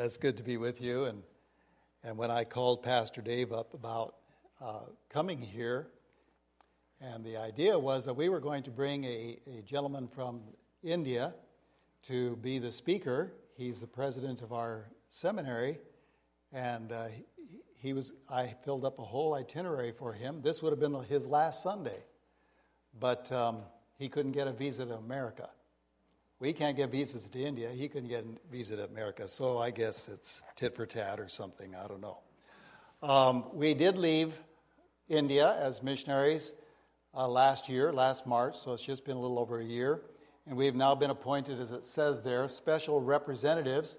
it's good to be with you. And, and when I called Pastor Dave up about uh, coming here, and the idea was that we were going to bring a, a gentleman from India to be the speaker. He's the president of our seminary, and uh, he, he was. I filled up a whole itinerary for him. This would have been his last Sunday, but um, he couldn't get a visa to America. We can't get visas to India. He couldn't get a visa to America. So I guess it's tit for tat or something. I don't know. Um, we did leave India as missionaries uh, last year, last March, so it's just been a little over a year. And we've now been appointed, as it says there, special representatives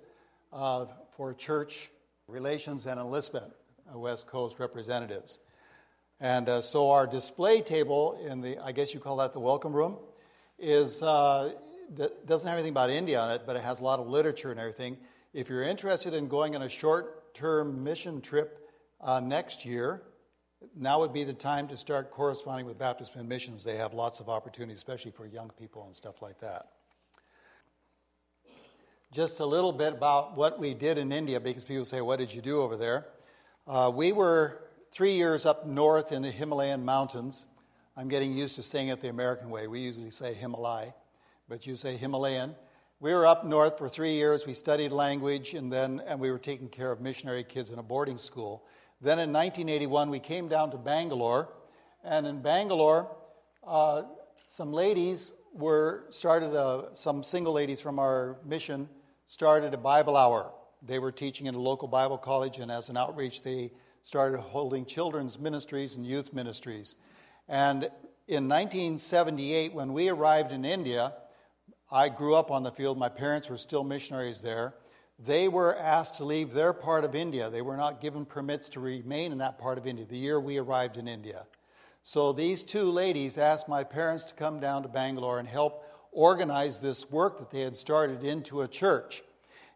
uh, for church relations and enlistment, uh, West Coast representatives. And uh, so our display table in the, I guess you call that the welcome room, is uh, that doesn't have anything about India on it, but it has a lot of literature and everything. If you're interested in going on a short term mission trip uh, next year, now would be the time to start corresponding with Baptist Missions. They have lots of opportunities, especially for young people and stuff like that. Just a little bit about what we did in India, because people say, What did you do over there? Uh, we were three years up north in the Himalayan mountains. I'm getting used to saying it the American way. We usually say Himalaya but you say Himalayan. We were up north for three years. We studied language, and then and we were taking care of missionary kids in a boarding school. Then in 1981, we came down to Bangalore, and in Bangalore, uh, some ladies were started a, some single ladies from our mission started a Bible hour. They were teaching in a local Bible college, and as an outreach, they started holding children's ministries and youth ministries. And in 1978, when we arrived in India, I grew up on the field. My parents were still missionaries there. They were asked to leave their part of India. They were not given permits to remain in that part of India the year we arrived in India. So these two ladies asked my parents to come down to Bangalore and help organize this work that they had started into a church.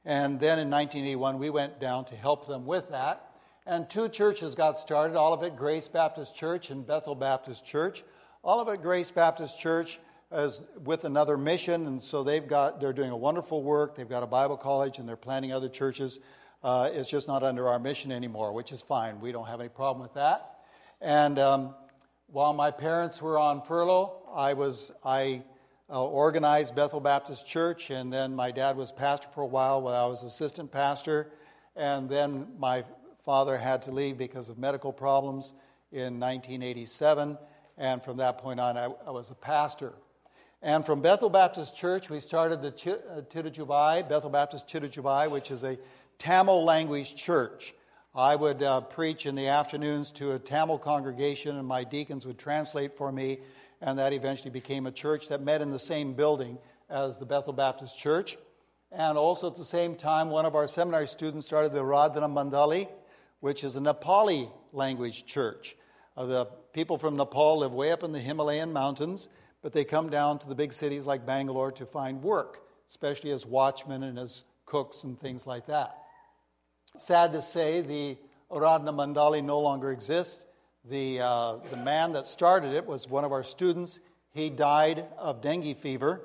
And then in 1981, we went down to help them with that. And two churches got started Olivet Grace Baptist Church and Bethel Baptist Church. Olivet Grace Baptist Church as with another mission, and so they've got they're doing a wonderful work. They've got a Bible college, and they're planting other churches. Uh, it's just not under our mission anymore, which is fine. We don't have any problem with that. And um, while my parents were on furlough, I was I uh, organized Bethel Baptist Church, and then my dad was pastor for a while while I was assistant pastor, and then my father had to leave because of medical problems in 1987, and from that point on, I, I was a pastor. And from Bethel Baptist Church, we started the Ch- uh, Bethel Baptist Chittojubai, which is a Tamil language church. I would uh, preach in the afternoons to a Tamil congregation, and my deacons would translate for me, and that eventually became a church that met in the same building as the Bethel Baptist Church. And also at the same time, one of our seminary students started the Radhana Mandali, which is a Nepali language church. Uh, the people from Nepal live way up in the Himalayan mountains but they come down to the big cities like Bangalore to find work, especially as watchmen and as cooks and things like that. Sad to say, the Aradhana Mandali no longer exists. The, uh, the man that started it was one of our students. He died of dengue fever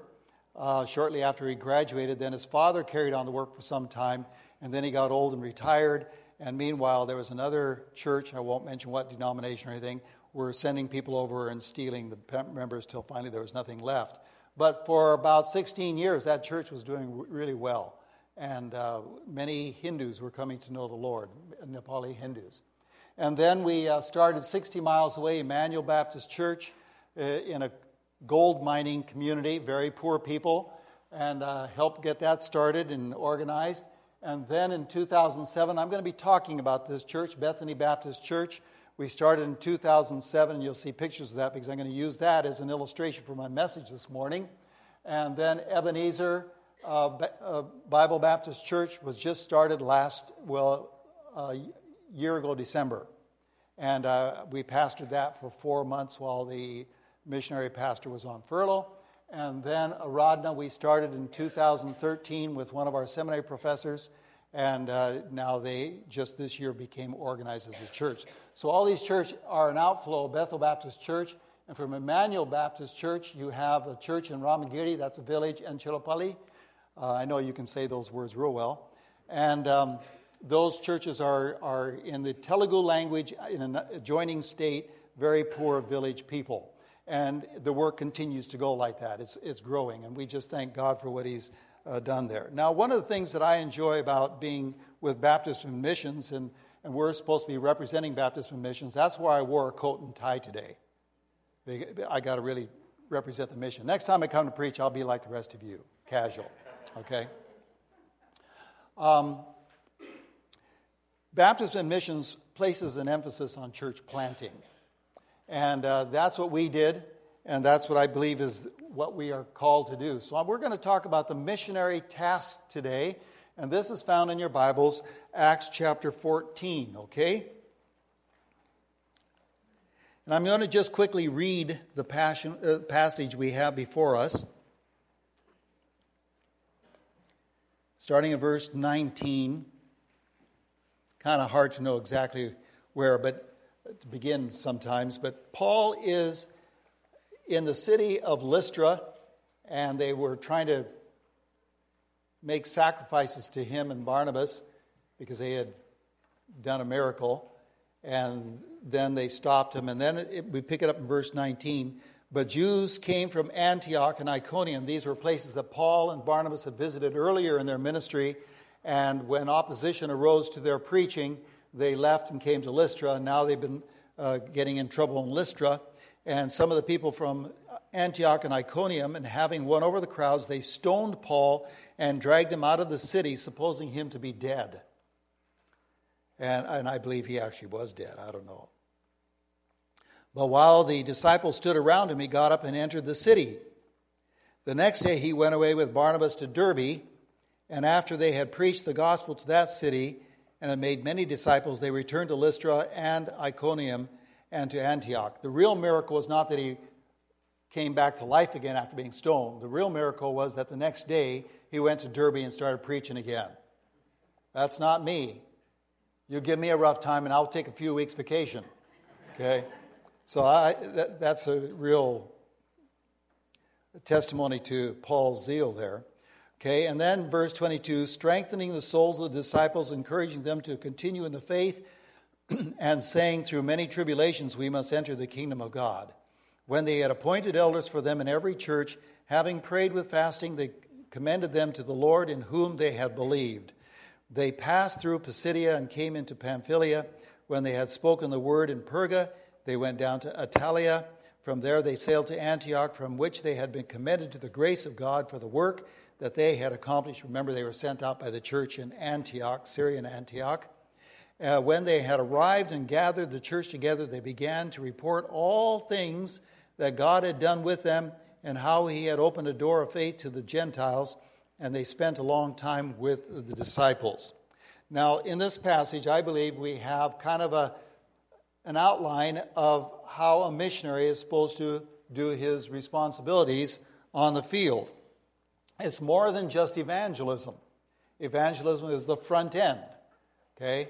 uh, shortly after he graduated. Then his father carried on the work for some time, and then he got old and retired. And meanwhile, there was another church, I won't mention what denomination or anything, were sending people over and stealing the members till finally there was nothing left. But for about 16 years, that church was doing really well. And uh, many Hindus were coming to know the Lord, Nepali Hindus. And then we uh, started 60 miles away, Emmanuel Baptist Church, uh, in a gold mining community, very poor people, and uh, helped get that started and organized. And then in 2007, I'm going to be talking about this church, Bethany Baptist Church. We started in 2007, and you'll see pictures of that because I'm going to use that as an illustration for my message this morning. And then Ebenezer uh, uh, Bible Baptist Church was just started last, well, a year ago, December. And uh, we pastored that for four months while the missionary pastor was on furlough. And then Aradhana, we started in 2013 with one of our seminary professors and uh, now they just this year became organized as a church. So all these churches are an outflow of Bethel Baptist Church, and from Emmanuel Baptist Church, you have a church in Ramagiri, that's a village, and Chilapalli. Uh, I know you can say those words real well. And um, those churches are, are in the Telugu language in an adjoining state, very poor village people. And the work continues to go like that. It's, it's growing, and we just thank God for what He's uh, done there. Now, one of the things that I enjoy about being with Baptist Missions, and, and we're supposed to be representing Baptist Missions, that's why I wore a coat and tie today. I got to really represent the mission. Next time I come to preach, I'll be like the rest of you, casual. Okay? Um, Baptist Missions places an emphasis on church planting. And uh, that's what we did, and that's what I believe is what we are called to do. So we're going to talk about the missionary task today, and this is found in your Bibles, Acts chapter 14, okay? And I'm going to just quickly read the passion, uh, passage we have before us. Starting at verse 19. Kind of hard to know exactly where, but to begin sometimes, but Paul is in the city of Lystra, and they were trying to make sacrifices to him and Barnabas because they had done a miracle. And then they stopped him. And then it, we pick it up in verse 19. But Jews came from Antioch and Iconium. These were places that Paul and Barnabas had visited earlier in their ministry. And when opposition arose to their preaching, they left and came to Lystra, and now they've been uh, getting in trouble in Lystra. And some of the people from Antioch and Iconium, and having won over the crowds, they stoned Paul and dragged him out of the city, supposing him to be dead. And, and I believe he actually was dead. I don't know. But while the disciples stood around him, he got up and entered the city. The next day he went away with Barnabas to Derbe, and after they had preached the gospel to that city, and had made many disciples, they returned to Lystra and Iconium and to Antioch. The real miracle was not that he came back to life again after being stoned. The real miracle was that the next day he went to Derbe and started preaching again. That's not me. You give me a rough time and I'll take a few weeks vacation. Okay? So I, that, that's a real testimony to Paul's zeal there. Okay, and then verse 22 strengthening the souls of the disciples, encouraging them to continue in the faith, and saying, Through many tribulations we must enter the kingdom of God. When they had appointed elders for them in every church, having prayed with fasting, they commended them to the Lord in whom they had believed. They passed through Pisidia and came into Pamphylia. When they had spoken the word in Perga, they went down to Attalia. From there they sailed to Antioch, from which they had been commended to the grace of God for the work that they had accomplished. Remember, they were sent out by the church in Antioch, Syrian Antioch. Uh, when they had arrived and gathered the church together, they began to report all things that God had done with them and how he had opened a door of faith to the Gentiles, and they spent a long time with the disciples. Now, in this passage, I believe we have kind of a, an outline of how a missionary is supposed to do his responsibilities on the field. It's more than just evangelism. Evangelism is the front end. Okay?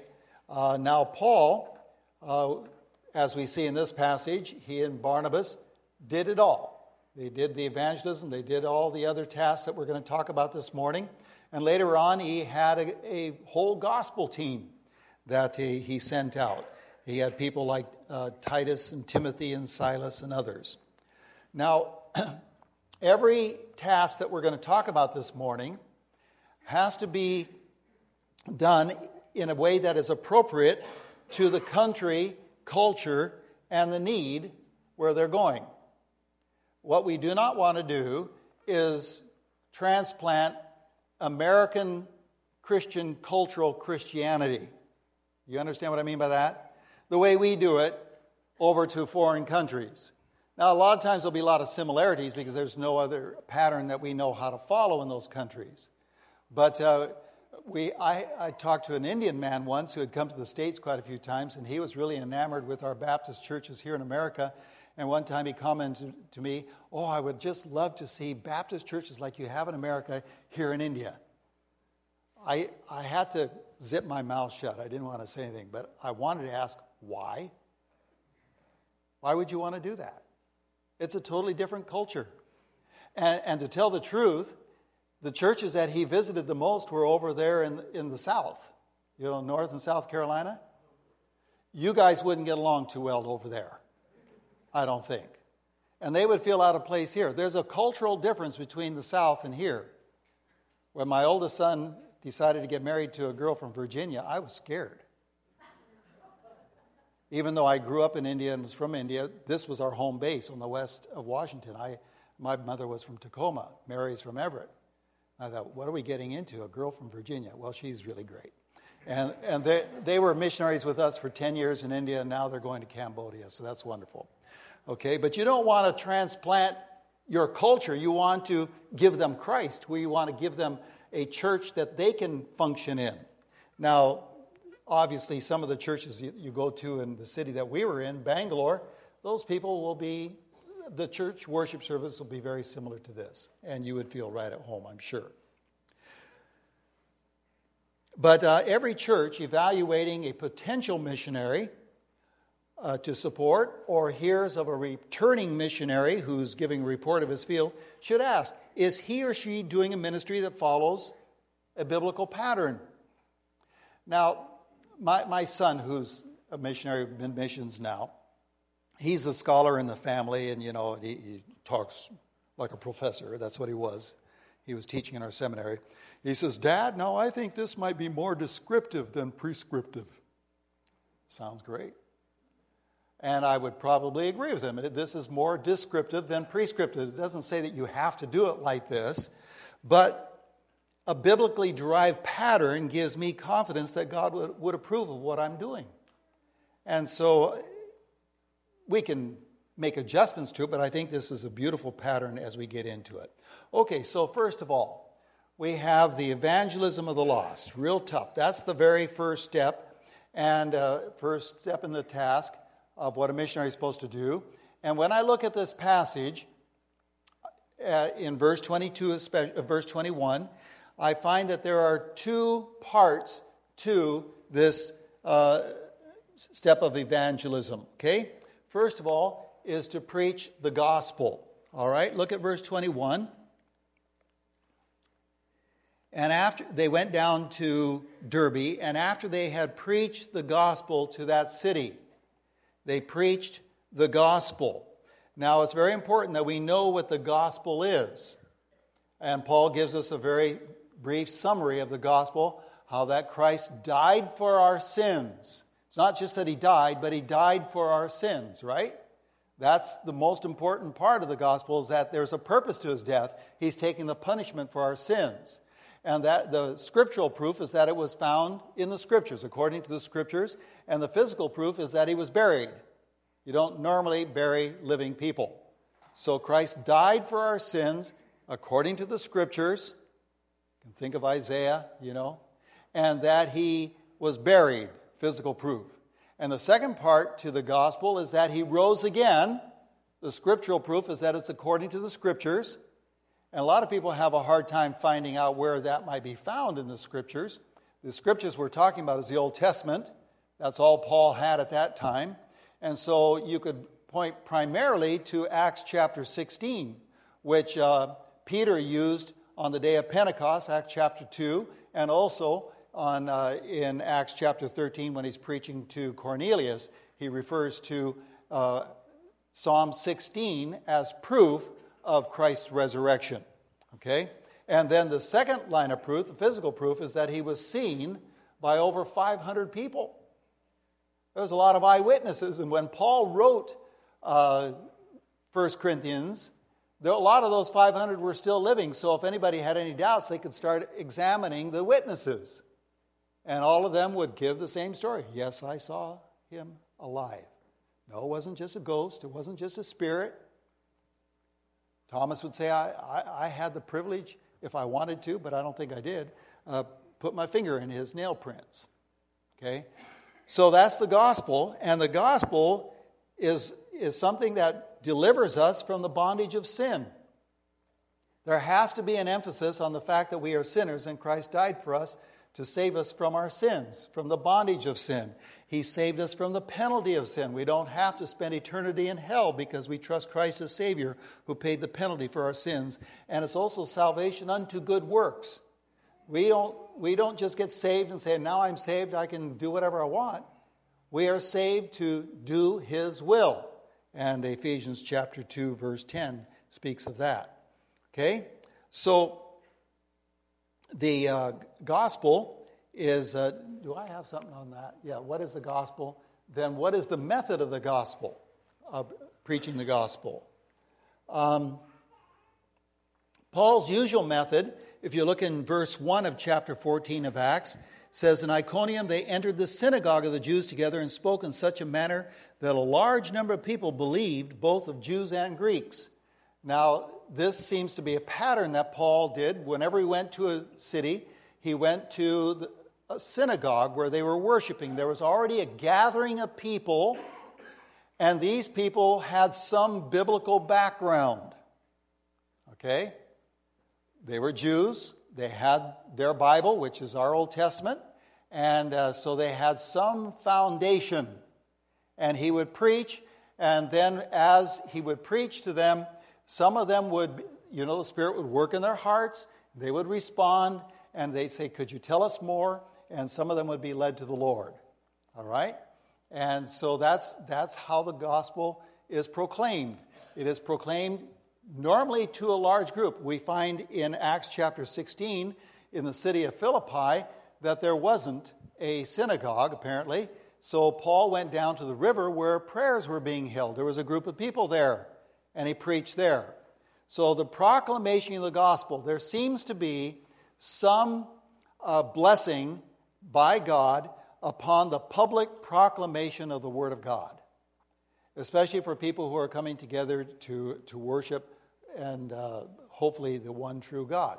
Uh, now, Paul, uh, as we see in this passage, he and Barnabas did it all. They did the evangelism, they did all the other tasks that we're going to talk about this morning. And later on, he had a, a whole gospel team that he, he, sent out. He had people like uh, Titus and Timothy and Silas and others. Now, every task that we're going to talk about this morning has to be done in a way that is appropriate to the country, culture, and the need where they're going. What we do not want to do is transplant American Christian cultural Christianity. You understand what I mean by that? The way we do it over to foreign countries. Now, a lot of times there'll be a lot of similarities because there's no other pattern that we know how to follow in those countries. But uh, we, I, I, talked to an Indian man once who had come to the States quite a few times, and he was really enamored with our Baptist churches here in America. And one time he commented to me, Oh, I would just love to see Baptist churches like you have in America here in India. I, I had to zip my mouth shut. I didn't want to say anything, but I wanted to ask, why? Why would you want to do that? It's a totally different culture. And, and to tell the truth, the churches that he visited the most were over there in, in the south, you know, North and South Carolina. You guys wouldn't get along too well over there, I don't think. And they would feel out of place here. There's a cultural difference between the south and here. When my oldest son decided to get married to a girl from Virginia, I was scared. Even though I grew up in India and was from India, this was our home base on the west of Washington. I, my mother was from Tacoma, Mary's from Everett. I thought, what are we getting into? A girl from Virginia. Well, she's really great. And, and they, they were missionaries with us for 10 years in India, and now they're going to Cambodia, so that's wonderful. Okay, but you don't want to transplant your culture. You want to give them Christ, you want to give them a church that they can function in. Now, obviously, some of the churches you, you go to in the city that we were in, Bangalore, those people will be, the church worship service will be very similar to this, and you would feel right at home, I'm sure. But uh, every church evaluating a potential missionary uh, to support or hears of a returning missionary who's giving a report of his field should ask Is he or she doing a ministry that follows a biblical pattern? Now, my, my son, who's a missionary in missions now, he's the scholar in the family, and you know, he, he talks like a professor. That's what he was. He was teaching in our seminary. He says, Dad, now I think this might be more descriptive than prescriptive. Sounds great. And I would probably agree with him. This is more descriptive than prescriptive. It doesn't say that you have to do it like this, but a biblically derived pattern gives me confidence that God would, would approve of what I'm doing. And so we can make adjustments to it, but I think this is a beautiful pattern as we get into it. Okay, so first of all, we have the evangelism of the lost. Real tough. That's the very first step, and uh, first step in the task of what a missionary is supposed to do. And when I look at this passage uh, in verse 22, uh, verse 21, I find that there are two parts to this uh, step of evangelism. Okay? First of all, is to preach the gospel. All right, look at verse 21. And after they went down to Derbe, and after they had preached the gospel to that city, they preached the gospel. Now, it's very important that we know what the gospel is. And Paul gives us a very brief summary of the gospel how that Christ died for our sins. It's not just that he died, but he died for our sins, right? That's the most important part of the gospel is that there's a purpose to his death. He's taking the punishment for our sins. And that the scriptural proof is that it was found in the scriptures, according to the scriptures, and the physical proof is that he was buried. You don't normally bury living people. So Christ died for our sins according to the scriptures. You can think of Isaiah, you know, and that he was buried, physical proof. And the second part to the gospel is that he rose again. The scriptural proof is that it's according to the scriptures. And a lot of people have a hard time finding out where that might be found in the scriptures. The scriptures we're talking about is the Old Testament. That's all Paul had at that time. And so you could point primarily to Acts chapter 16, which uh, Peter used on the day of Pentecost, Acts chapter 2, and also on, uh, in Acts chapter 13 when he's preaching to Cornelius. He refers to uh, Psalm 16 as proof of Christ's resurrection. Okay? And then the second line of proof, the physical proof, is that he was seen by over 500 people. There was a lot of eyewitnesses. And when Paul wrote uh, 1 Corinthians, there, a lot of those 500 were still living. So if anybody had any doubts, they could start examining the witnesses. And all of them would give the same story. Yes, I saw him alive. No, it wasn't just a ghost, it wasn't just a spirit. Thomas would say, I, I, I, had the privilege, if I wanted to, but I don't think I did, uh, put my finger in his nail prints. Okay? So that's the gospel, and the gospel is, is something that delivers us from the bondage of sin. There has to be an emphasis on the fact that we are sinners and Christ died for us to save us from our sins, from the bondage of sin. He saved us from the penalty of sin. We don't have to spend eternity in hell because we trust Christ as Savior who paid the penalty for our sins. And it's also salvation unto good works. We don't, we don't just get saved and say, now I'm saved, I can do whatever I want. We are saved to do His will. And Ephesians chapter 2, verse 10 speaks of that. Okay? So, the uh, gospel is uh, do I have something on that? Yeah, what is the gospel? Then, what is the method of the gospel, of preaching the gospel? Um, Paul's usual method, if you look in verse 1 of chapter 14 of Acts, says, In Iconium they entered the synagogue of the Jews together and spoke in such a manner that a large number of people believed, both of Jews and Greeks. Now, this seems to be a pattern that Paul did. Whenever he went to a city, he went to a synagogue where they were worshiping. There was already a gathering of people, and these people had some biblical background. Okay? They were Jews, they had their Bible, which is our Old Testament, and uh, so they had some foundation. And he would preach, and then as he would preach to them, some of them would, you know, the Spirit would work in their hearts, they would respond, and they'd say, Could you tell us more? And some of them would be led to the Lord. All right? And so that's, that's how the gospel is proclaimed. It is proclaimed normally to a large group. We find in Acts chapter 16 in the city of Philippi that there wasn't a synagogue, apparently. So Paul went down to the river where prayers were being held. There was a group of people there, and he preached there. So the proclamation of the gospel, there seems to be some uh, blessing by God upon the public proclamation of the Word of God, especially for people who are coming together to, to worship and uh, hopefully the one true God.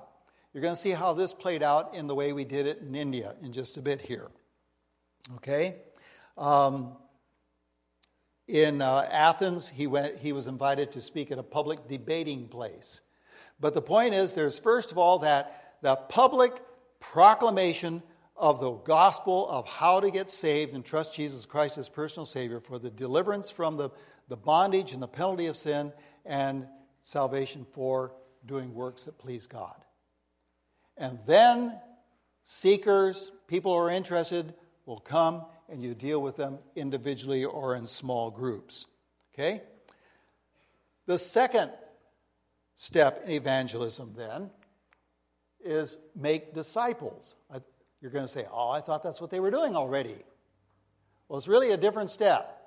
You're going to see how this played out in the way we did it in India in just a bit here. Okay? Um, in uh, Athens, he, went, he was invited to speak at a public debating place. But the point is, there's first of all that the public proclamation of the gospel of how to get saved and trust Jesus Christ as personal Savior for the deliverance from the, the bondage and the penalty of sin and salvation for doing works that please God. And then seekers, people who are interested, will come and you deal with them individually or in small groups. Okay? The second step in evangelism, then, is make disciples. You're going to say, Oh, I thought that's what they were doing already. Well, it's really a different step.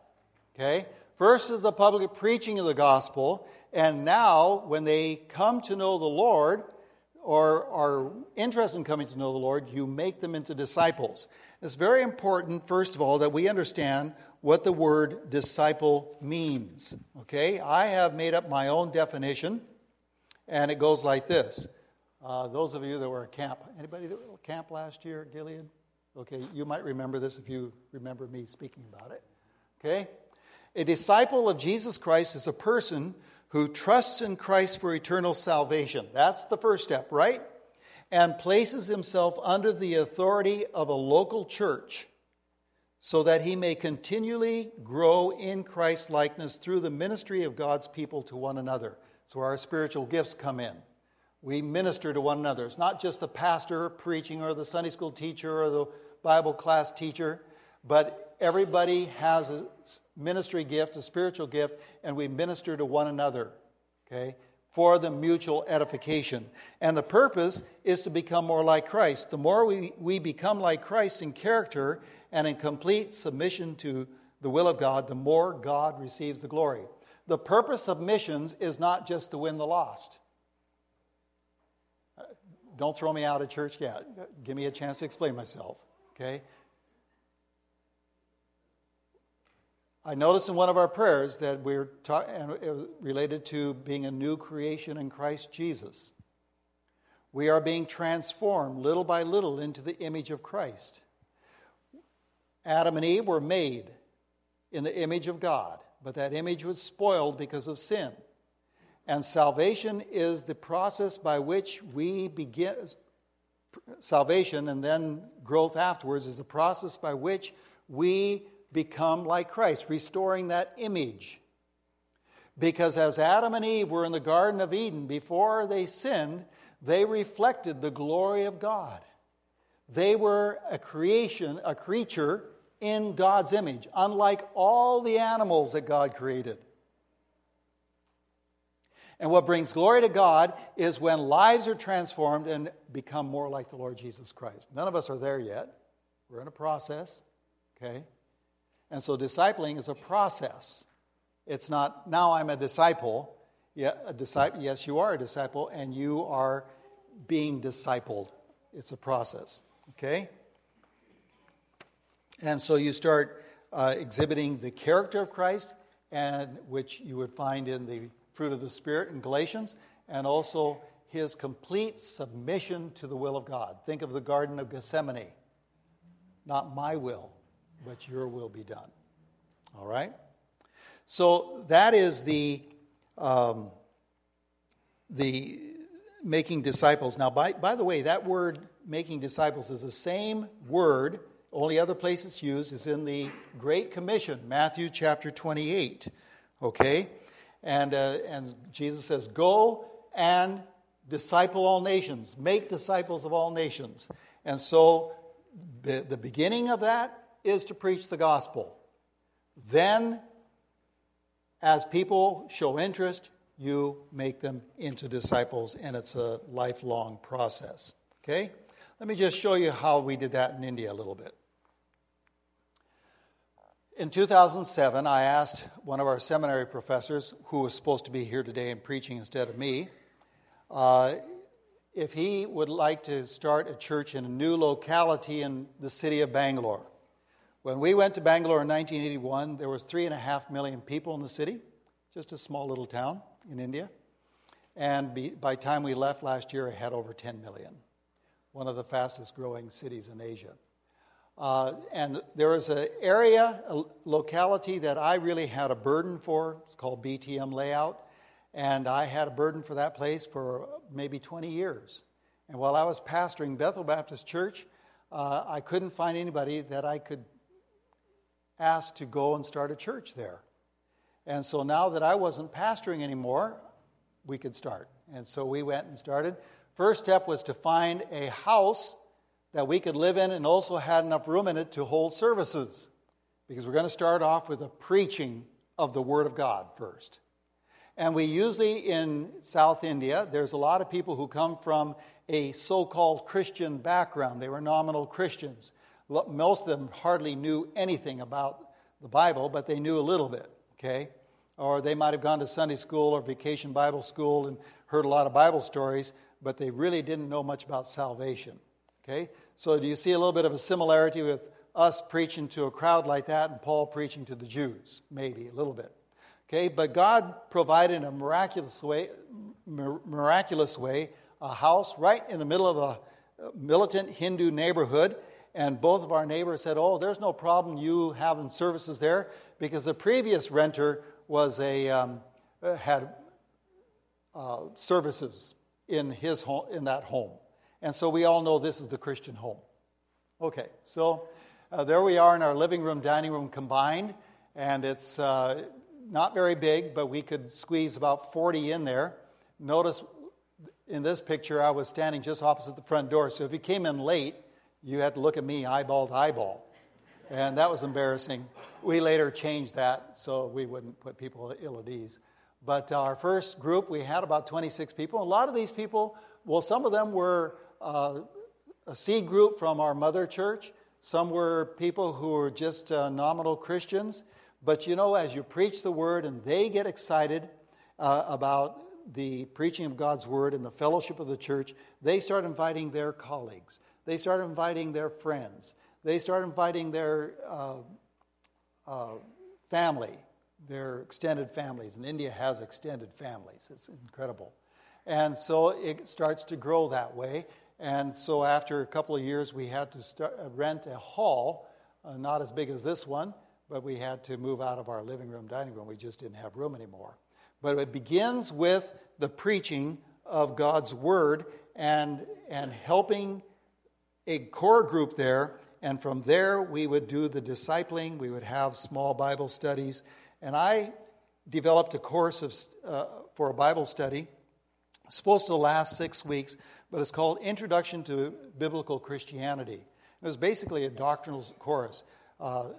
Okay? First is the public preaching of the gospel, and now when they come to know the Lord or are interested in coming to know the Lord, you make them into disciples. It's very important, first of all, that we understand what the word disciple means. Okay? I have made up my own definition, and it goes like this uh, those of you that were at camp, anybody that were at camp last year at Gilead? Okay, you might remember this if you remember me speaking about it. Okay? A disciple of Jesus Christ is a person who trusts in Christ for eternal salvation. That's the first step, right? And places himself under the authority of a local church so that he may continually grow in Christ's likeness through the ministry of God's people to one another. So our spiritual gifts come in we minister to one another. It's not just the pastor preaching or the Sunday school teacher or the Bible class teacher, but everybody has a ministry gift, a spiritual gift, and we minister to one another, okay, for the mutual edification. And the purpose is to become more like Christ. The more we, we become like Christ in character and in complete submission to the will of God, the more God receives the glory. The purpose of missions is not just to win the lost. Don't throw me out of church yet. Give me a chance to explain myself, okay? I noticed in one of our prayers that we're ta- related to being a new creation in Christ Jesus. We are being transformed little by little into the image of Christ. Adam and Eve were made in the image of God, but that image was spoiled because of sin. And salvation is the process by which we begin, salvation and then growth afterwards is the process by which we become like Christ, restoring that image. Because as Adam and Eve were in the Garden of Eden before they sinned, they reflected the glory of God. They were a creation, a creature in God's image, unlike all the animals that God created. And what brings glory to God is when lives are transformed and become more like the Lord Jesus Christ. None of us are there yet. We're in a process, okay? And so discipling is a process. It's not, now I'm a disciple. Yeah, a disciple. Yes, you are a disciple, and you are being discipled. It's a process, okay? And so you start uh, exhibiting the character of Christ, and which you would find in the fruit of the Spirit in Galatians, and also his complete submission to the will of God. Think of the Garden of Gethsemane. Not my will, but your will be done. All right? So that is the, um, the making disciples. Now, by, by the way, that word making disciples is the same word, only other place it's used is in the Great Commission, Matthew chapter 28. Okay? And, uh, and Jesus says, Go and disciple all nations, make disciples of all nations. And so the, the beginning of that is to preach the gospel. Then, as people show interest, you make them into disciples, and it's a lifelong process. Okay? Let me just show you how we did that in India a little bit. In 2007, I asked one of our seminary professors, who was supposed to be here today and preaching instead of me, uh, if he would like to start a church in a new locality in the city of Bangalore. When we went to Bangalore in 1981, there was three and a half million people in the city, just a small little town in India. And by the time we left last year, it had over 10 million, one of the fastest growing cities in Asia. Uh, and there was an area, a locality that I really had a burden for. It's called BTM Layout. And I had a burden for that place for maybe 20 years. And while I was pastoring Bethel Baptist Church, uh, I couldn't find anybody that I could ask to go and start a church there. And so now that I wasn't pastoring anymore, we could start. And so we went and started. First step was to find a house that we could live in and also had enough room in it to hold services. Because we're going to start off with a preaching of the Word of God first. And we usually in South India, there's a lot of people who come from a so called Christian background. They were nominal Christians. Most of them hardly knew anything about the Bible, but they knew a little bit, okay? Or they might have gone to Sunday school or vacation Bible school and heard a lot of Bible stories, but they really didn't know much about salvation, okay? So, do you see a little bit of a similarity with us preaching to a crowd like that and Paul preaching to the Jews? Maybe a little bit. Okay, but God provided in a miraculous way, miraculous way, a house right in the middle of a militant Hindu neighborhood, and both of our neighbors said, "Oh, there's no problem you having services there," because the previous renter was a um, had uh, services in his home in that home. And so we all know this is the Christian home. Okay, so uh, there we are in our living room, dining room combined, and it's uh, not very big, but we could squeeze about 40 in there. Notice in this picture, I was standing just opposite the front door, so if you came in late, you had to look at me eyeball to eyeball. And that was embarrassing. We later changed that so we wouldn't put people ill at ease. But our first group, we had about 26 people. A lot of these people, well, some of them were uh, a seed group from our mother church. Some were people who were just uh, nominal Christians. But you know, as you preach the word and they get excited uh, about the preaching of God's word and the fellowship of the church, they start inviting their colleagues. They start inviting their friends. They start inviting their uh, uh, family, their extended families. And India has extended families. It's incredible. And so it starts to grow that way. And so after a couple of years, we had to start, uh, rent a hall, uh, not as big as this one, but we had to move out of our living room, dining room. We just didn't have room anymore. But it begins with the preaching of God's word and, and helping a core group there, and from there we would do the discipling, we would have small Bible studies, and I developed a course of, uh, for a Bible study. It's supposed to last six weeks, but it's called Introduction to Biblical Christianity. It was basically a doctrinal course. Uh,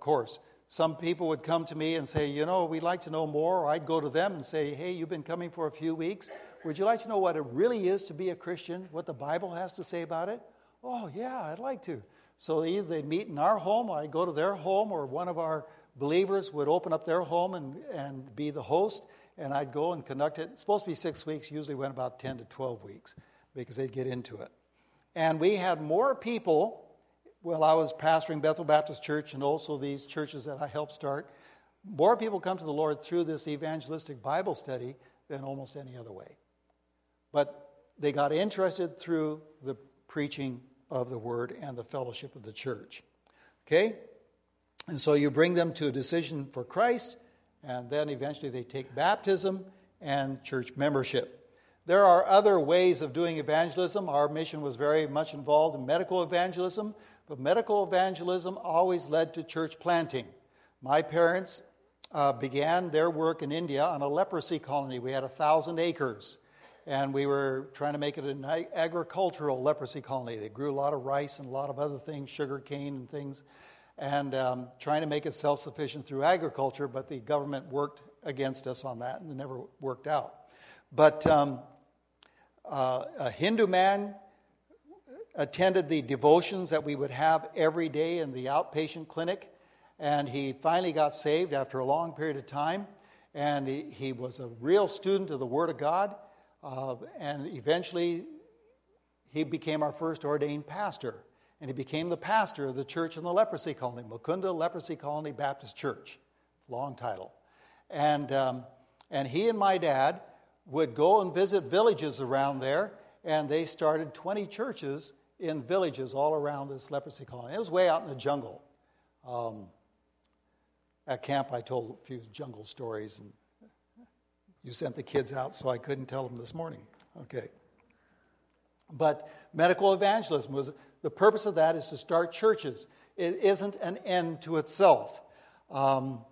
course. Some people would come to me and say, You know, we'd like to know more. Or I'd go to them and say, Hey, you've been coming for a few weeks. Would you like to know what it really is to be a Christian? What the Bible has to say about it? Oh, yeah, I'd like to. So either they'd meet in our home, or I'd go to their home, or one of our believers would open up their home and, and be the host, and I'd go and conduct it. It's supposed to be six weeks, usually went about 10 to 12 weeks because they'd get into it. And we had more people while I was pastoring Bethel Baptist Church and also these churches that I helped start. More people come to the Lord through this evangelistic Bible study than almost any other way. But they got interested through the preaching of the word and the fellowship of the church. Okay? And so you bring them to a decision for Christ, and then eventually they take baptism and church membership. There are other ways of doing evangelism. Our mission was very much involved in medical evangelism, but medical evangelism always led to church planting. My parents uh, began their work in India on a leprosy colony. We had a thousand acres, and we were trying to make it an agricultural leprosy colony. They grew a lot of rice and a lot of other things, sugar cane and things, and um, trying to make it self sufficient through agriculture, but the government worked against us on that and it never worked out. But um, uh, a Hindu man attended the devotions that we would have every day in the outpatient clinic, and he finally got saved after a long period of time. And he, he was a real student of the Word of God, uh, and eventually he became our first ordained pastor. And he became the pastor of the church in the leprosy colony, Mukunda Leprosy Colony Baptist Church. Long title. And, um, and he and my dad would go and visit villages around there, and they started 20 churches in villages all around this leprosy colony. It was way out in the jungle. Um, at camp, I told a few jungle stories, and you sent the kids out, so I couldn't tell them this morning. Okay. But medical evangelism was the purpose of that is to start churches. It isn't an end to itself. Um,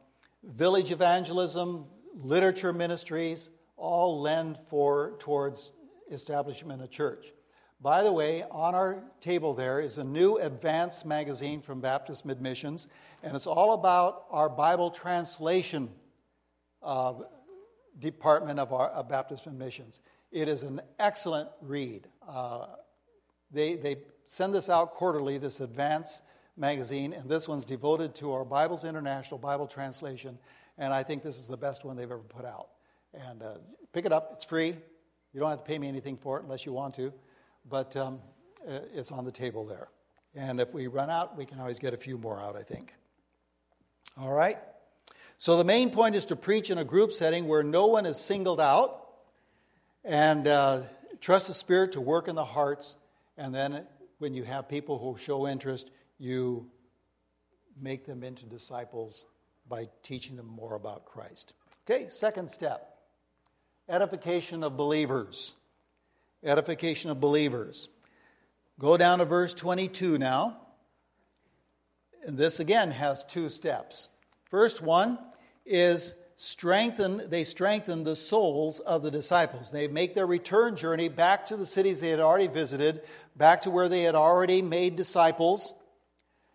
village evangelism, literature ministries, all lend for towards establishment of church. By the way, on our table there is a new advanced magazine from Baptist Mid Missions, and it's all about our Bible translation uh, department of our of Baptist Missions. It is an excellent read. Uh, they, they send this out quarterly, this advance magazine, and this one's devoted to our Bibles International Bible translation, and I think this is the best one they've ever put out. And uh, pick it up, it's free. You don't have to pay me anything for it unless you want to but um, uh, it's on the table there. And if we run out, we can always get a few more out, I think. All right? So the main point is to preach in a group setting where no one is singled out and uh, trust the Spirit to work in the hearts. And then when you have people who show interest, you make them into disciples by teaching them more about Christ. Okay, second step edification of believers edification of believers. Go down to verse 22 now. And this again has two steps. First one is strengthen they strengthen the souls of the disciples. They make their return journey back to the cities they had already visited, back to where they had already made disciples.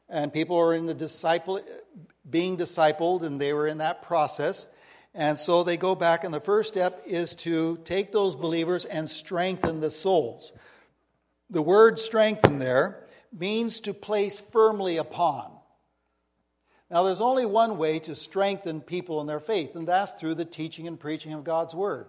And people are in the disciple being discipled and they were in that process. And so they go back, and the first step is to take those believers and strengthen the souls. The word strengthen there means to place firmly upon. Now, there's only one way to strengthen people in their faith, and that's through the teaching and preaching of God's Word.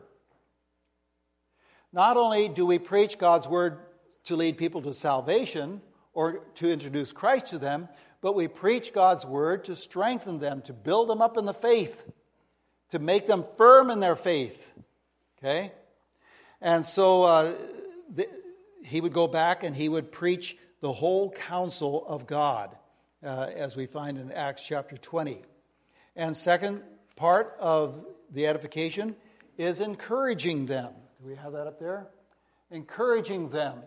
Not only do we preach God's Word to lead people to salvation or to introduce Christ to them, but we preach God's Word to strengthen them, to build them up in the faith to make them firm in their faith. Okay? And so uh, the, he would go back and he would preach the whole counsel of God, uh, as we find in Acts chapter 20. And second part of the edification is encouraging them. Do we have that up there? Encouraging them.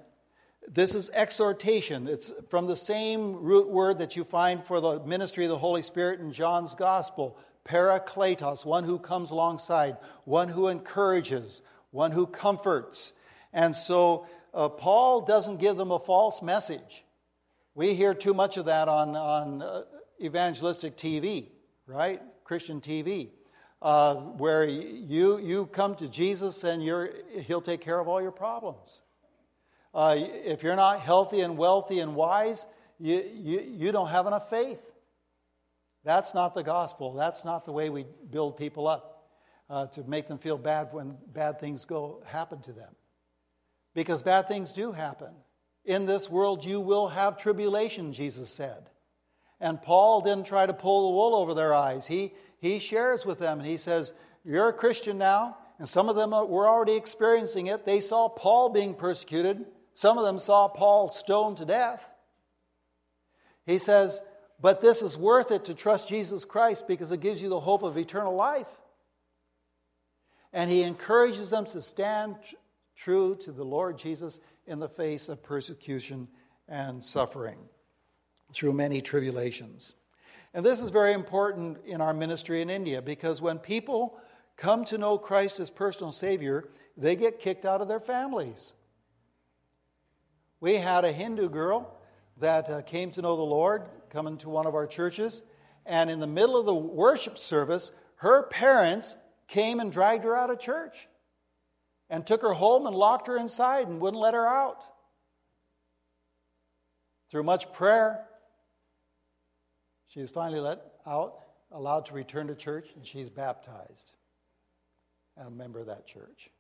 This is exhortation. It's from the same root word that you find for the ministry of the Holy Spirit in John's Gospel parakletos, one who comes alongside, one who encourages, one who comforts. And so uh, Paul doesn't give them a false message. We hear too much of that on, on uh, evangelistic TV, right? Christian TV, uh, where you, you come to Jesus and you're, he'll take care of all your problems. Uh, if you're not healthy and wealthy and wise, you, you, you don't have enough faith. That's not the gospel. That's not the way we build people up uh, to make them feel bad when bad things go happen to them. Because bad things do happen. In this world, you will have tribulation, Jesus said. And Paul didn't try to pull the wool over their eyes. He, he shares with them and he says, You're a Christian now. And some of them were already experiencing it. They saw Paul being persecuted, some of them saw Paul stoned to death. He says, But this is worth it to trust Jesus Christ because it gives you the hope of eternal life. And he encourages them to stand true to the Lord Jesus in the face of persecution and suffering through many tribulations. And this is very important in our ministry in India because when people come to know Christ as personal Savior, they get kicked out of their families. We had a Hindu girl that uh, came to know the Lord coming to one of our churches, and in the middle of the worship service, her parents came and dragged her out of church and took her home and locked her inside and wouldn't let her out. Through much prayer, she is finally let out, allowed to return to church, and she's baptized and a member of that church.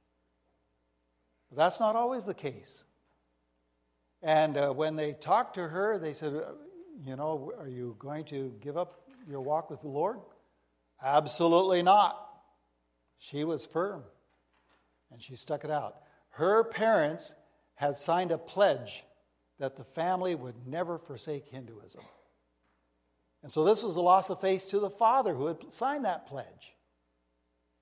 But that's not always the case. And uh, when they talked to her, they said, uh, You know, are you going to give up your walk with the Lord? Absolutely not. She was firm and she stuck it out. Her parents had signed a pledge that the family would never forsake Hinduism. And so this was a loss of faith to the father who had signed that pledge.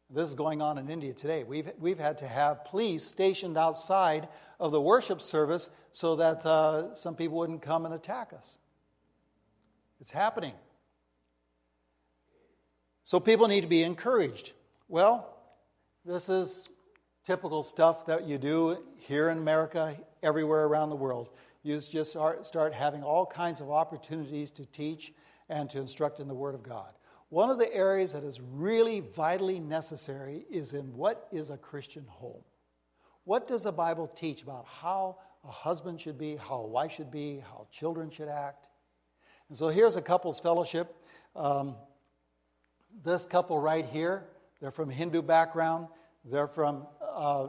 This is going on in India today. We've, we've had to have police stationed outside of the worship service so that uh, some people wouldn't come and attack us. It's happening. So people need to be encouraged. Well, this is typical stuff that you do here in America, everywhere around the world. You just start having all kinds of opportunities to teach and to instruct in the Word of God. One of the areas that is really vitally necessary is in what is a Christian home? What does the Bible teach about how a husband should be, how a wife should be, how children should act? And so here's a couple's fellowship. Um, this couple right here, they're from Hindu background. They're from uh,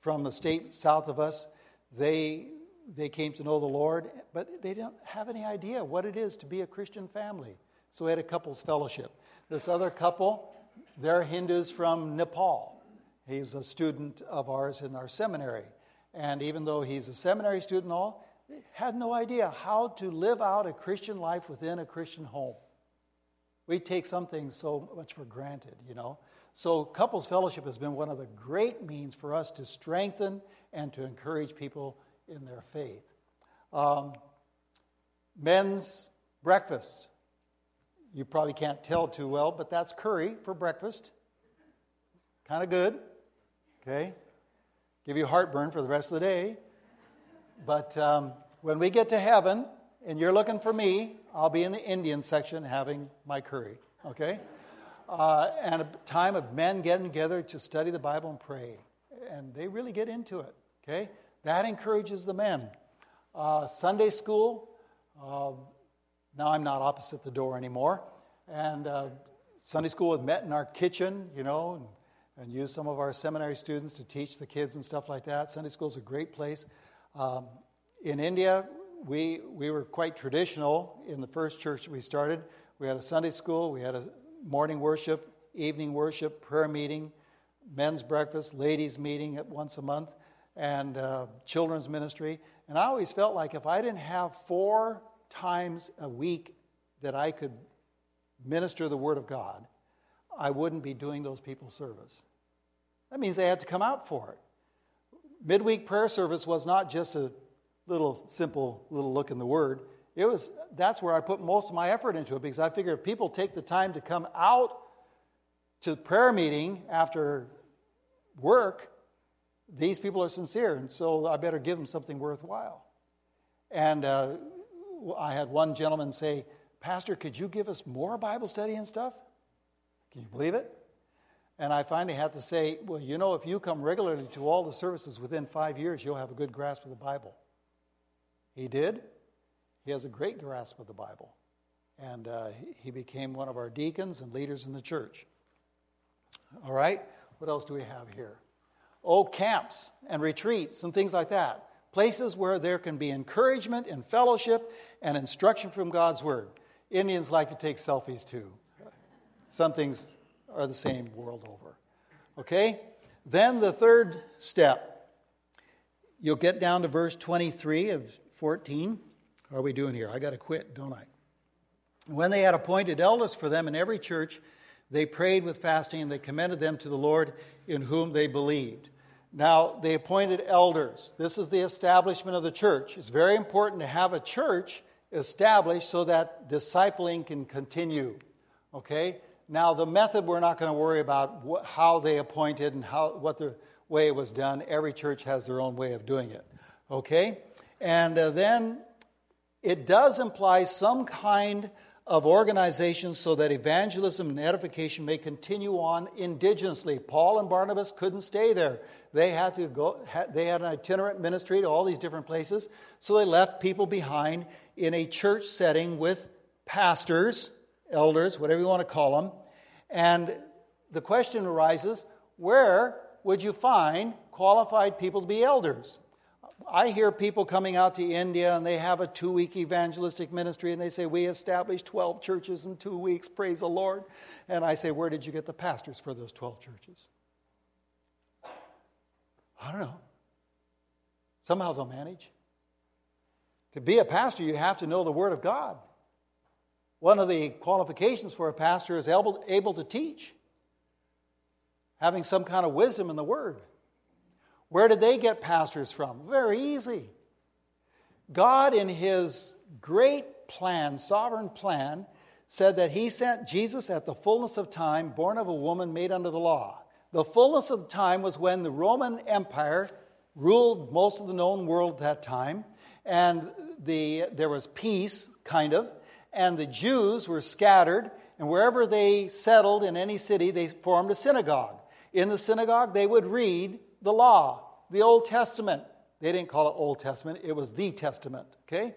from the state south of us. They they came to know the Lord, but they didn't have any idea what it is to be a Christian family. So we had a couples fellowship. This other couple, they're Hindus from Nepal. He's a student of ours in our seminary. And even though he's a seminary student, all had no idea how to live out a Christian life within a Christian home. We take some things so much for granted, you know. So, couples fellowship has been one of the great means for us to strengthen and to encourage people in their faith. Um, men's breakfast. You probably can't tell too well, but that's curry for breakfast. Kind of good. Okay? Give you heartburn for the rest of the day. But um, when we get to heaven and you're looking for me, I'll be in the Indian section having my curry. Okay? Uh, and a time of men getting together to study the Bible and pray. And they really get into it. Okay? That encourages the men. Uh, Sunday school, uh, now I'm not opposite the door anymore. And uh, Sunday school had met in our kitchen, you know, and, and, used some of our seminary students to teach the kids and stuff like that. Sunday school is a great place. Um, in India, we, we were quite traditional in the first church we started. We had a Sunday school, we had a morning worship, evening worship, prayer meeting, men's breakfast, ladies' meeting at once a month and uh, children's ministry. And I always felt like if I didn't have four times a week that I could minister the Word of God, I wouldn't be doing those people service. That means they had to come out for it. Midweek prayer service was not just a little simple little look in the Word. It was that's where I put most of my effort into it because I figure if people take the time to come out to prayer meeting after work, these people are sincere, and so I better give them something worthwhile. And uh, I had one gentleman say, Pastor, could you give us more Bible study and stuff? Can you believe it? And I finally had to say, Well, you know, if you come regularly to all the services within five years, you'll have a good grasp of the Bible. He did. He has a great grasp of the Bible. And uh, he became one of our deacons and leaders in the church. All right, what else do we have here? Oh, camps and retreats and things like that. Places where there can be encouragement and fellowship and instruction from God's Word. Indians like to take selfies too. Some things are the same world over. Okay? Then the third step. You'll get down to verse 23 of 14. Are we doing here? I got to quit, don't I? When they had appointed elders for them in every church, they prayed with fasting and they commended them to the Lord in whom they believed. Now, they appointed elders. This is the establishment of the church. It's very important to have a church established so that discipling can continue. Okay? Now, the method we're not going to worry about what, how they appointed and how, what the way it was done. Every church has their own way of doing it. Okay? And uh, then it does imply some kind of organization so that evangelism and edification may continue on indigenously. Paul and Barnabas couldn't stay there. They had to go, they had an itinerant ministry to all these different places, so they left people behind in a church setting with pastors, elders, whatever you want to call them. And the question arises where would you find qualified people to be elders? I hear people coming out to India and they have a two week evangelistic ministry and they say, We established 12 churches in two weeks, praise the Lord. And I say, Where did you get the pastors for those 12 churches? I don't know. Somehow they'll manage. To be a pastor, you have to know the Word of God. One of the qualifications for a pastor is able, able to teach, having some kind of wisdom in the Word. Where did they get pastors from? Very easy. God, in His great plan, sovereign plan, said that He sent Jesus at the fullness of time, born of a woman made under the law. The fullness of time was when the Roman Empire ruled most of the known world at that time, and the, there was peace, kind of, and the Jews were scattered, and wherever they settled in any city, they formed a synagogue. In the synagogue, they would read the law, the Old Testament. They didn't call it Old Testament, it was the Testament, okay?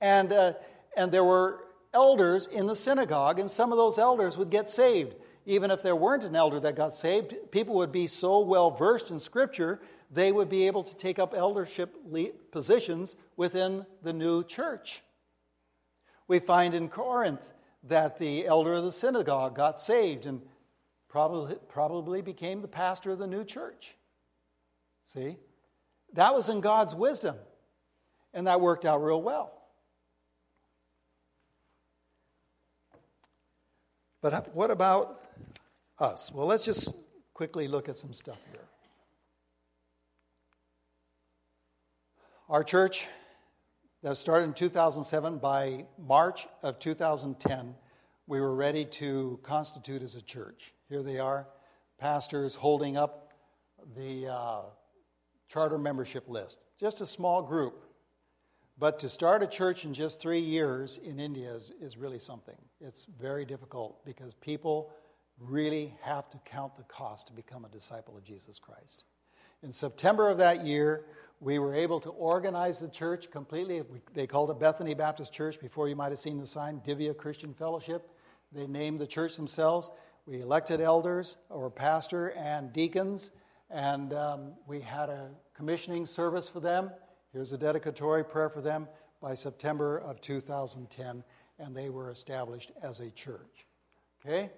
And, uh, and there were elders in the synagogue, and some of those elders would get saved even if there weren't an elder that got saved, people would be so well versed in Scripture, they would be able to take up eldership positions within the new church. We find in Corinth that the elder of the synagogue got saved and probably, probably became the pastor of the new church. See? That was in God's wisdom, and that worked out real well. But what about us. Well, let's just quickly look at some stuff here. Our church that started in 2007, by March of 2010, we were ready to constitute as a church. Here they are, pastors holding up the uh, charter membership list. Just a small group. But to start a church in just three years in India is, is really something. It's very difficult because people really have to count the cost to become a disciple of Jesus Christ. In September of that year, we were able to organize the church completely. They called it Bethany Baptist Church. Before you might have seen the sign, Divya Christian Fellowship. They named the church themselves. We elected elders or pastor and deacons, and um, we had a commissioning service for them. Here's a dedicatory prayer for them by September of 2010, and they were established as a church. Okay?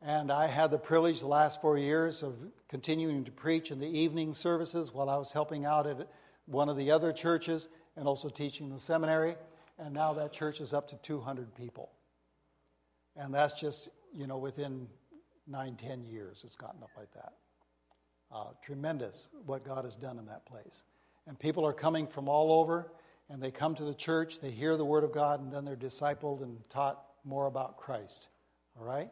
And I had the privilege the last four years of continuing to preach in the evening services while I was helping out at one of the other churches and also teaching the seminary. And now that church is up to 200 people. And that's just, you know, within nine, ten years, it's gotten up like that. Uh, tremendous what God has done in that place. And people are coming from all over. and they come to the church, they hear the Word of God, and then they're discipled and taught more about Christ. All right?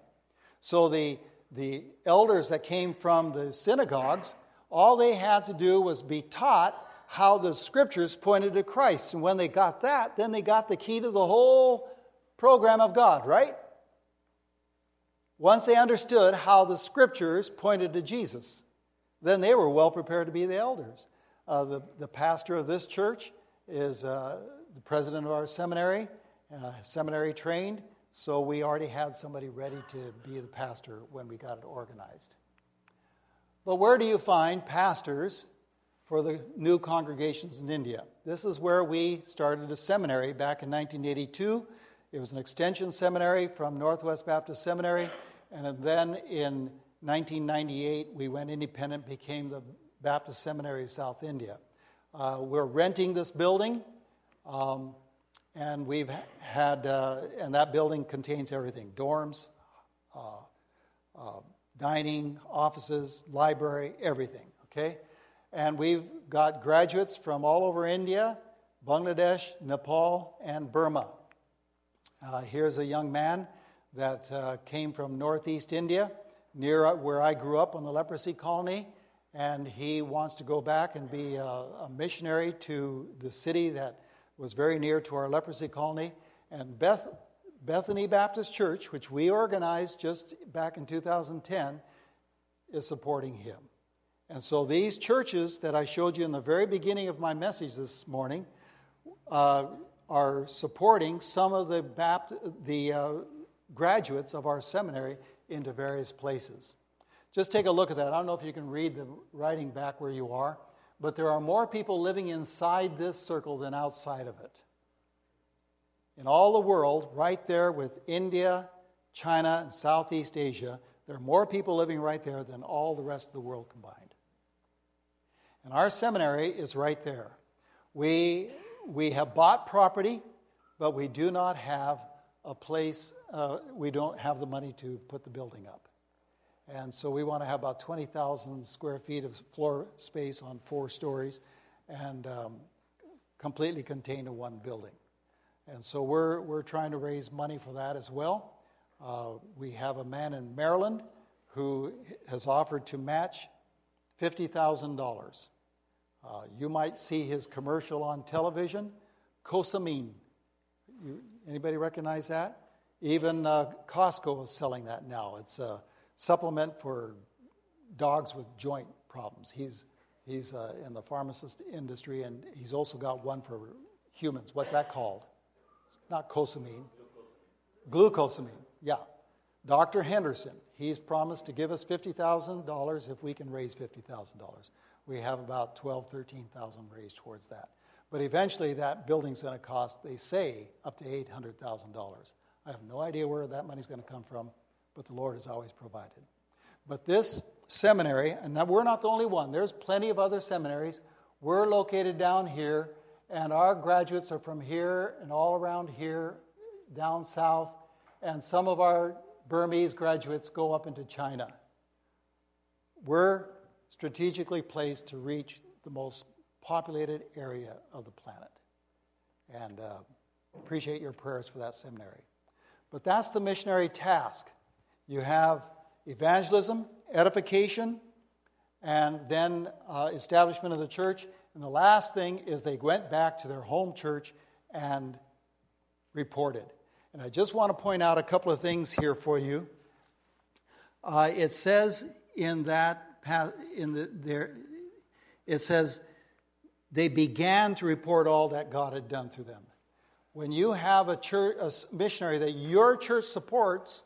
So the, the elders that came from the synagogues, all they had to do was be taught how the scriptures pointed to Christ. And when they got that, then they got the key to the whole program of God, right? Once they understood how the scriptures pointed to Jesus, then they were well prepared to be the elders. Uh, the, the pastor of this church is uh, the president of our seminary, uh, seminary trained, so we already had somebody ready to be the pastor when we got it organized. But where do you find pastors for the new congregations in India? This is where we started a seminary back in 1982. It was an extension seminary from Northwest Baptist Seminary, and then in 1998 we went independent, became the Baptist Seminary of South India. Uh, we're renting this building, um, and we've had, uh, and that building contains everything dorms, uh, uh, dining, offices, library, everything, okay? And we've got graduates from all over India, Bangladesh, Nepal, and Burma. Uh, here's a young man that uh, came from northeast India, near where I grew up on the leprosy colony and he wants to go back and be a, a, missionary to the city that was very near to our leprosy colony. And Beth, Bethany Baptist Church, which we organized just back in 2010, is supporting him. And so these churches that I showed you in the very beginning of my message this morning uh, are supporting some of the, Bapt- the uh, graduates of our seminary into various places. Just take a look at that. I don't know if you can read the writing back where you are, but there are more people living inside this circle than outside of it. In all the world, right there with India, China, and Southeast Asia, there are more people living right there than all the rest of the world combined. And our seminary is right there. We, we have bought property, but we do not have a place, uh, we don't have the money to put the building up. And so we want to have about 20,000 square feet of floor space on four stories and um, completely contained in one building. And so we're, we're trying to raise money for that as well. Uh, we have a man in Maryland who has offered to match $50,000. Uh, you might see his commercial on television, Cosamine. You, anybody recognize that? Even uh, Costco is selling that now. It's a supplement for dogs with joint problems. He's, he's uh, in the pharmacist industry, and he's also got one for humans. What's that called? It's not cosamine. Glucosamine, yeah. Dr. Henderson, he's promised to give us $50,000 if we can raise $50,000. We have about 12, 13,000 raised towards that. But eventually that building's going to cost, they say, up to $800,000. I have no idea where that money's going to come from but the Lord has always provided. But this seminary, and we're not the only one, there's plenty of other seminaries. We're located down here, and our graduates are from here and all around here, down south, and some of our Burmese graduates go up into China. We're strategically placed to reach the most populated area of the planet. And uh, appreciate your prayers for that seminary. But that's the missionary task. You have evangelism, edification, and then uh, establishment of the church. And the last thing is they went back to their home church and reported. And I just want to point out a couple of things here for you. Uh, it says in that in the there, it says they began to report all that God had done through them. When you have a church, a missionary that your church supports,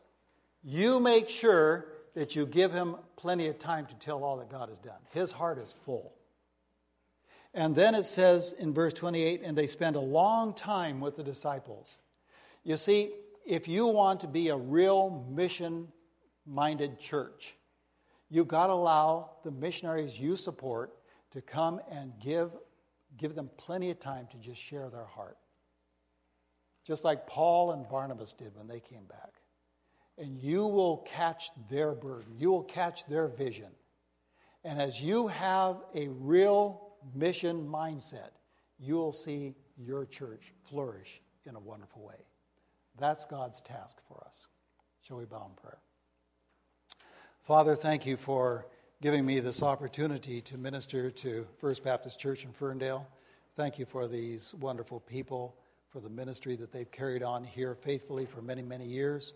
you make sure that you give him plenty of time to tell all that God has done. His heart is full. And then it says in verse 28 and they spend a long time with the disciples. You see, if you want to be a real mission minded church, you've got to allow the missionaries you support to come and give, give them plenty of time to just share their heart. Just like Paul and Barnabas did when they came back and you will catch their burden. You will catch their vision. And as you have a real mission mindset, you will see your church flourish in a wonderful way. That's God's task for us. Shall we bow in prayer? Father, thank you for giving me this opportunity to minister to First Baptist Church in Ferndale. Thank you for these wonderful people, for the ministry that they've carried on here faithfully for many, many years.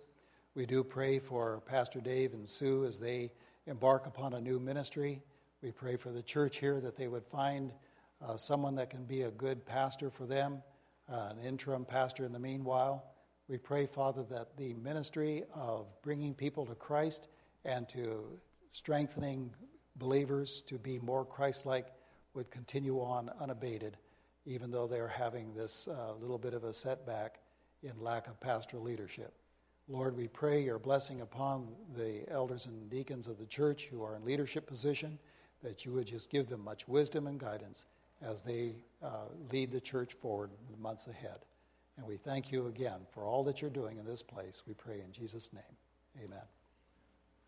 We do pray for Pastor Dave and Sue as they embark upon a new ministry. We pray for the church here that they would find uh, someone that can be a good pastor for them, uh, an interim pastor in the meanwhile. We pray, Father, that the ministry of bringing people to Christ and to strengthening believers to be more Christ like would continue on unabated, even though they're having this uh, little bit of a setback in lack of pastoral leadership. Lord, we pray your blessing upon the elders and deacons of the church who are in leadership position, that you would just give them much wisdom and guidance as they uh, lead the church forward in the months ahead. And we thank you again for all that you're doing in this place. We pray in Jesus' name. Amen.